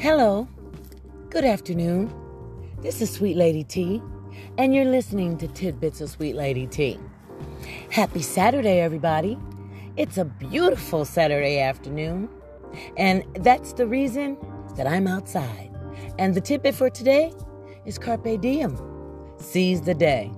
Hello. Good afternoon. This is Sweet Lady T, and you're listening to Tidbits of Sweet Lady T. Happy Saturday, everybody. It's a beautiful Saturday afternoon, and that's the reason that I'm outside. And the tidbit for today is Carpe Diem. Seize the day.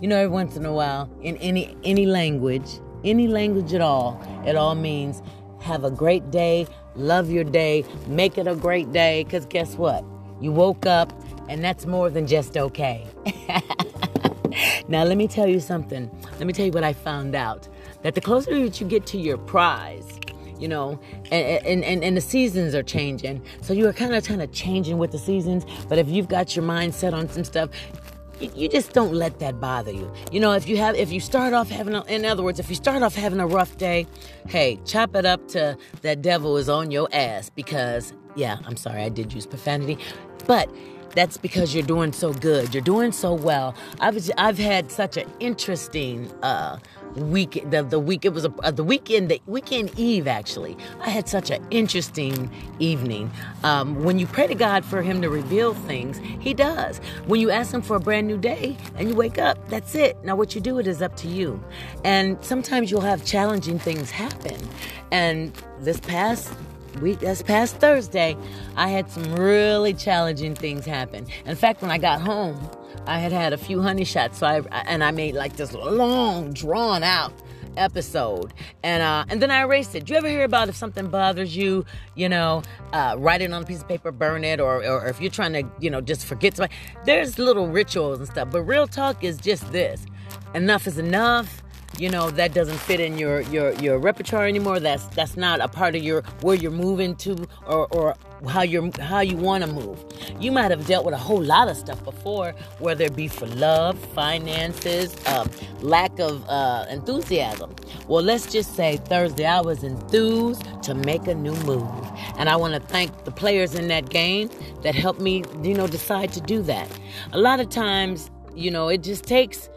You know, every once in a while, in any any language, any language at all, it all means have a great day, love your day, make it a great day. Because guess what? You woke up, and that's more than just okay. now, let me tell you something. Let me tell you what I found out that the closer that you get to your prize, you know, and, and, and, the seasons are changing. So you are kind of kind of changing with the seasons. But if you've got your mind set on some stuff, you, just don't let that bother you. You know, if you have, if you start off having, a, in other words, if you start off having a rough day, hey, chop it up to that devil is on your ass because, yeah, I'm sorry, I did use profanity, but that's because you're doing so good. You're doing so well. I've I've had such an interesting uh, week. The, the week it was a, uh, the weekend the weekend eve actually. I had such an interesting evening. Um, when you pray to God for Him to reveal things, He does. When you ask Him for a brand new day and you wake up, that's it. Now what you do it is up to you. And sometimes you'll have challenging things happen. And this past week this past Thursday, I had some really challenging things happen. In fact, when I got home, I had had a few honey shots, so I and I made like this long, drawn out episode, and uh, and then I erased it. Do you ever hear about if something bothers you, you know, uh, write it on a piece of paper, burn it, or, or if you're trying to, you know, just forget somebody. There's little rituals and stuff, but real talk is just this: enough is enough you know that doesn't fit in your your your repertoire anymore that's that's not a part of your where you're moving to or or how you're how you want to move. You might have dealt with a whole lot of stuff before whether it be for love finances um, lack of uh, enthusiasm. Well let's just say thursday i was enthused to make a new move and i want to thank the players in that game that helped me you know decide to do that. A lot of times you know it just takes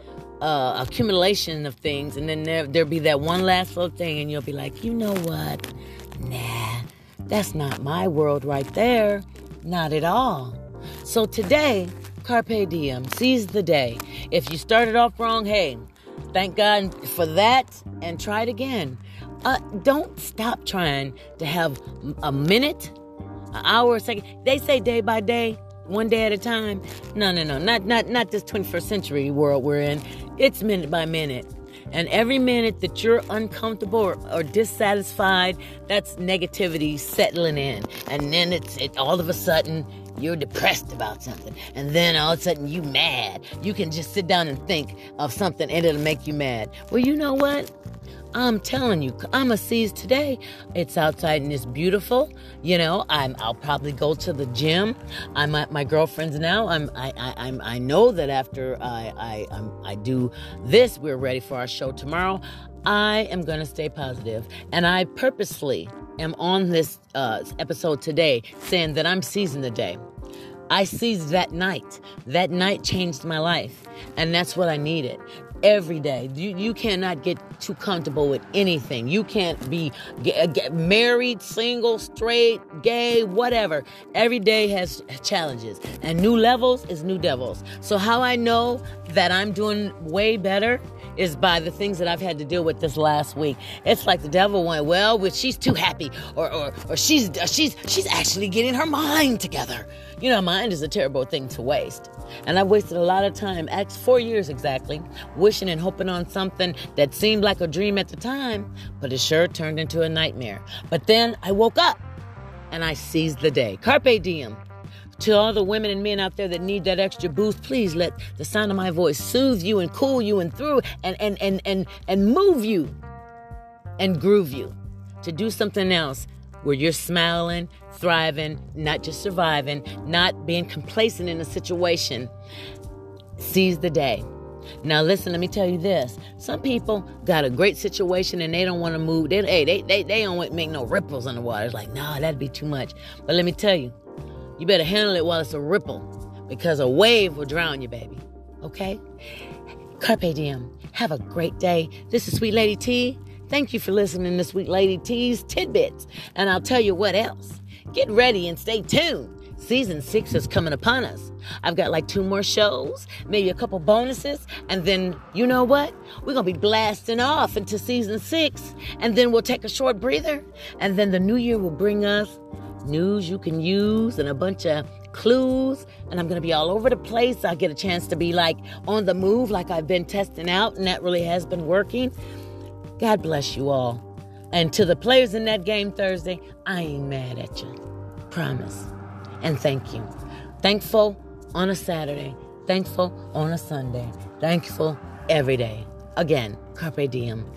uh, accumulation of things, and then there, there'll be that one last little thing, and you'll be like, you know what? Nah, that's not my world right there. Not at all. So today, Carpe Diem, seize the day. If you started off wrong, hey, thank God for that and try it again. Uh, don't stop trying to have a minute, an hour, a second. They say day by day, one day at a time. No, no, no, not not not this 21st century world we're in. It's minute by minute. And every minute that you're uncomfortable or, or dissatisfied, that's negativity settling in. And then it's it, all of a sudden you're depressed about something. And then all of a sudden you mad. You can just sit down and think of something and it'll make you mad. Well, you know what? I'm telling you, I'm a seize today. It's outside and it's beautiful. You know, I'm. I'll probably go to the gym. I'm at my girlfriend's now. I'm. I. I I'm. I know that after I. I. I'm, I do this, we're ready for our show tomorrow. I am going to stay positive, and I purposely am on this uh, episode today saying that I'm seizing the day. I seized that night. That night changed my life. And that's what I needed every day. You, you cannot get too comfortable with anything. You can't be get, uh, get married, single, straight, gay, whatever. Every day has challenges, and new levels is new devils. So, how I know that I'm doing way better is by the things that I've had to deal with this last week. It's like the devil went, well, she's too happy, or or, or she's uh, she's she's actually getting her mind together. You know, mind is a terrible thing to waste. And I wasted a lot of time, four years exactly, wishing and hoping on something that seemed like a dream at the time, but it sure turned into a nightmare. But then I woke up and I seized the day. Carpe diem. To all the women and men out there that need that extra boost, please let the sound of my voice soothe you and cool you and through and and and and, and move you and groove you to do something else where you're smiling, thriving, not just surviving, not being complacent in a situation. Seize the day. Now listen, let me tell you this. Some people got a great situation and they don't want to move. They, hey, they, they, they don't want to make no ripples in the water. It's like, nah, that'd be too much. But let me tell you, you better handle it while it's a ripple because a wave will drown you, baby. Okay? Carpe diem. Have a great day. This is Sweet Lady T. Thank you for listening to Sweet Lady T's Tidbits. And I'll tell you what else. get ready and stay tuned. Season six is coming upon us. I've got like two more shows, maybe a couple bonuses, and then you know what? We're gonna be blasting off into season six, and then we'll take a short breather, and then the new year will bring us news you can use and a bunch of clues, and I'm gonna be all over the place. I get a chance to be like on the move, like I've been testing out, and that really has been working. God bless you all. And to the players in that game Thursday, I ain't mad at you. Promise. And thank you. Thankful on a Saturday. Thankful on a Sunday. Thankful every day. Again, Carpe Diem.